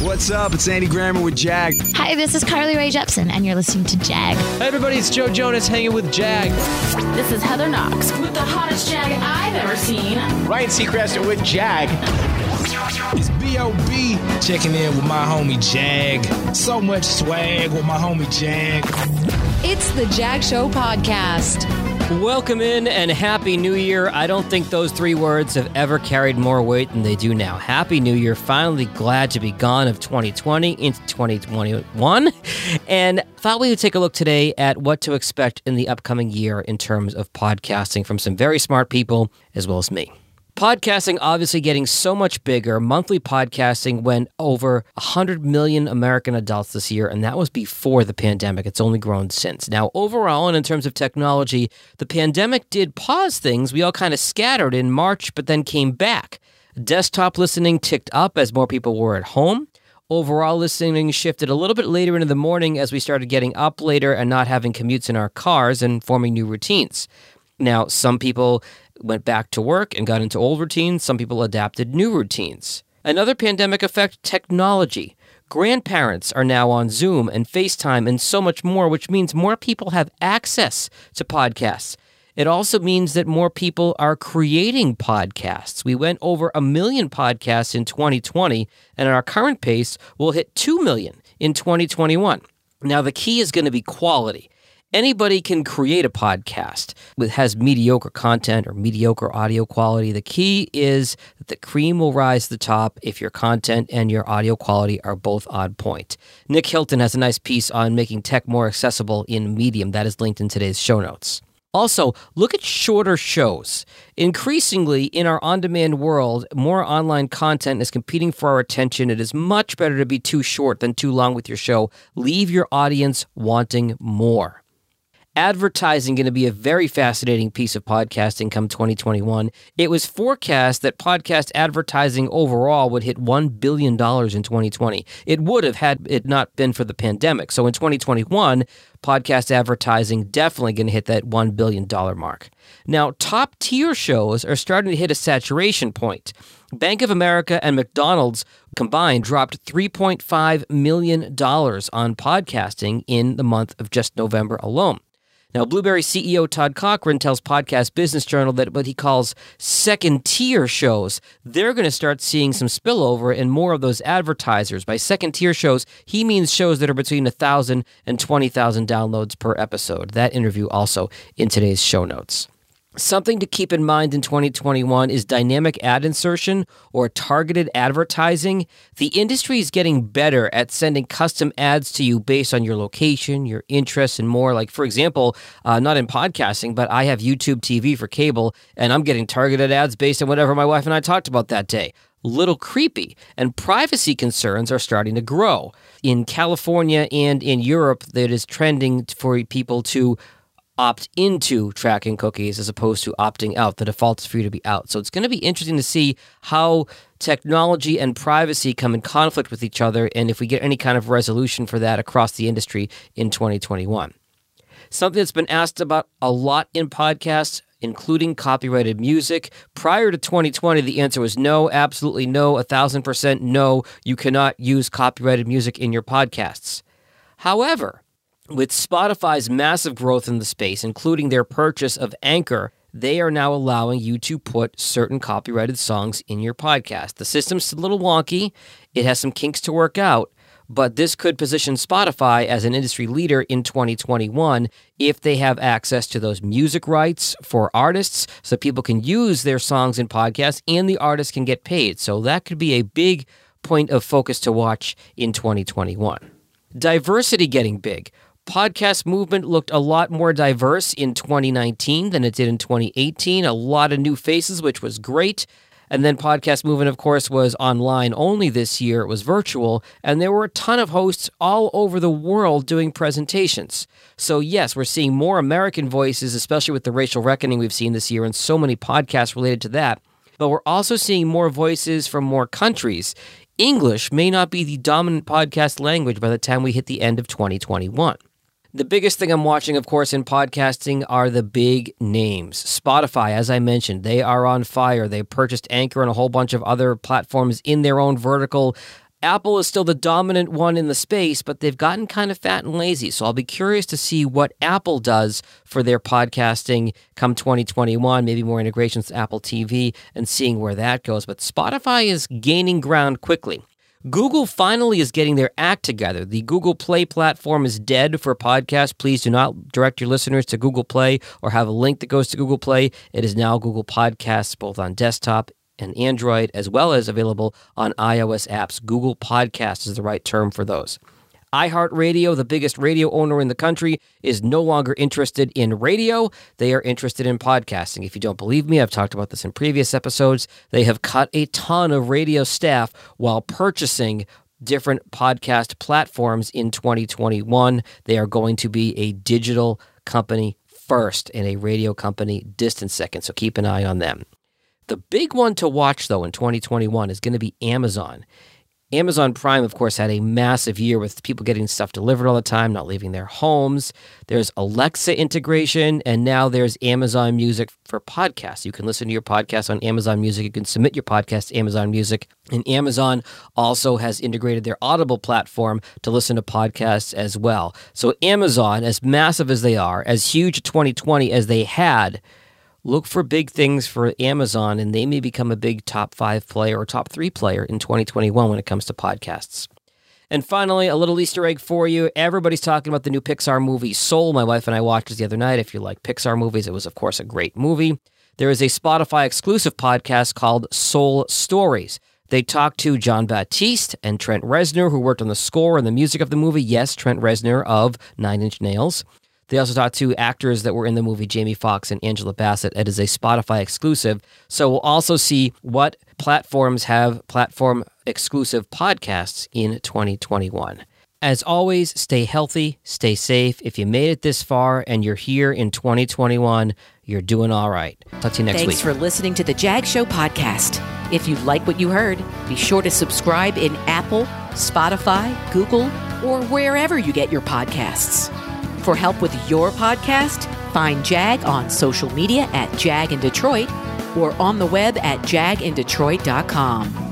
What's up? It's Andy Grammer with Jag. Hi, this is Carly Rae Jepsen, and you're listening to Jag. Hey everybody, it's Joe Jonas hanging with Jag. This is Heather Knox with the hottest Jag I've ever seen. Ryan Seacrest with Jag. It's B.O.B. checking in with my homie Jag. So much swag with my homie Jag. It's the Jag Show podcast. Welcome in and Happy New Year. I don't think those three words have ever carried more weight than they do now. Happy New Year. Finally glad to be gone of 2020 into 2021. And thought we would take a look today at what to expect in the upcoming year in terms of podcasting from some very smart people as well as me. Podcasting obviously getting so much bigger. Monthly podcasting went over 100 million American adults this year, and that was before the pandemic. It's only grown since. Now, overall, and in terms of technology, the pandemic did pause things. We all kind of scattered in March, but then came back. Desktop listening ticked up as more people were at home. Overall, listening shifted a little bit later into the morning as we started getting up later and not having commutes in our cars and forming new routines. Now, some people went back to work and got into old routines. Some people adapted new routines. Another pandemic effect technology. Grandparents are now on Zoom and FaceTime and so much more, which means more people have access to podcasts. It also means that more people are creating podcasts. We went over a million podcasts in 2020, and at our current pace, we'll hit 2 million in 2021. Now, the key is going to be quality anybody can create a podcast that has mediocre content or mediocre audio quality. The key is that the cream will rise to the top if your content and your audio quality are both on point. Nick Hilton has a nice piece on making tech more accessible in Medium that is linked in today's show notes. Also, look at shorter shows. Increasingly, in our on demand world, more online content is competing for our attention. It is much better to be too short than too long with your show. Leave your audience wanting more advertising going to be a very fascinating piece of podcasting come 2021. It was forecast that podcast advertising overall would hit $1 billion in 2020. It would have had it not been for the pandemic. So in 2021, podcast advertising definitely going to hit that $1 billion mark. Now, top tier shows are starting to hit a saturation point. Bank of America and McDonald's combined dropped $3.5 million on podcasting in the month of just November alone. Now, Blubrry CEO Todd Cochrane tells Podcast Business Journal that what he calls second tier shows, they're going to start seeing some spillover in more of those advertisers. By second tier shows, he means shows that are between 1,000 and 20,000 downloads per episode. That interview also in today's show notes. Something to keep in mind in 2021 is dynamic ad insertion or targeted advertising. The industry is getting better at sending custom ads to you based on your location, your interests, and more. Like, for example, uh, not in podcasting, but I have YouTube TV for cable, and I'm getting targeted ads based on whatever my wife and I talked about that day little creepy, and privacy concerns are starting to grow. In California and in Europe, that is trending for people to opt into tracking cookies as opposed to opting out. The default is for you to be out. So it's going to be interesting to see how technology and privacy come in conflict with each other and if we get any kind of resolution for that across the industry in 2021. Something that's been asked about a lot in podcasts including copyrighted music. Prior to 2020, the answer was no, absolutely no, a thousand percent no. You cannot use copyrighted music in your podcasts. However, with Spotify's massive growth in the space, including their purchase of Anchor, they are now allowing you to put certain copyrighted songs in your podcast. The system's a little wonky, it has some kinks to work out, but this could position Spotify as an industry leader in 2021 if they have access to those music rights for artists so people can use their songs in podcasts and the artists can get paid. So that could be a big point of focus to watch in 2021. Diversity getting big podcast movement looked a lot more diverse in 2019 than it did in 2018. A lot of new faces, which was great. And then podcast movement, of course, was online only this year. It was virtual, and there were a ton of hosts all over the world doing presentations. So, yes, we're seeing more American voices, especially with the racial reckoning we've seen this year, and so many podcasts related to that. But we're also seeing more voices from more countries. English may not be the dominant podcast language by the time we hit the end of 2021. The biggest thing I'm watching, of course, in podcasting are the big names. Spotify, as I mentioned, they are on fire. They purchased Anchor and a whole bunch of other platforms in their own vertical. Apple is still the dominant one in the space, but they've gotten kind of fat and lazy. So I'll be curious to see what Apple does for their podcasting come 2021, maybe more integrations to Apple TV and seeing where that goes. But Spotify is gaining ground quickly. Google finally is getting their act together. The Google Play platform is dead for podcasts. Please do not direct your listeners to Google Play or have a link that goes to Google Play. It is now Google Podcasts, both on desktop and Android, as well as available on iOS apps. Google Podcasts is the right term for those iHeartRadio, the biggest radio owner in the country, is no longer interested in radio. They are interested in podcasting. If you don't believe me, I've talked about this in previous episodes. They have cut a ton of radio staff while purchasing different podcast platforms in 2021. They are going to be a digital company first and a radio company distant second. So keep an eye on them. The big one to watch, though, in 2021 is going to be Amazon. Amazon Prime, of course, had a massive year with people getting stuff delivered all the time, not leaving their homes. There's Alexa integration, and now there's Amazon Music for podcasts. You can listen to your podcast on Amazon Music. You can submit your podcast to Amazon Music. And Amazon also has integrated their Audible platform to listen to podcasts as well. So, Amazon, as massive as they are, as huge 2020 as they had, look for big things for Amazon, and they may become a big top five player or top three player in 2021 when it comes to podcasts. And finally, a little Easter egg for you. Everybody's talking about the new Pixar movie Soul. My wife and I watched it the other night. If you like Pixar movies, it was, of course, a great movie. There is a Spotify exclusive podcast called Soul Stories. They talked to Jon Batiste and Trent Reznor, who worked on the score and the music of the movie. Yes, Trent Reznor of Nine Inch Nails. They also talked to actors that were in the movie, Jamie Foxx and Angela Bassett. It is a Spotify exclusive. So we'll also see what platforms have platform exclusive podcasts in 2021. As always, stay healthy, stay safe. If you made it this far and you're here in 2021, you're doing all right. Talk to you next Thanks week. Thanks for listening to the Jag Show podcast. If you like what you heard, be sure to subscribe in Apple, Spotify, Google, or wherever you get your podcasts. For help with your podcast, find Jag on social media at Jag in Detroit or on the web at jagindetroit.com.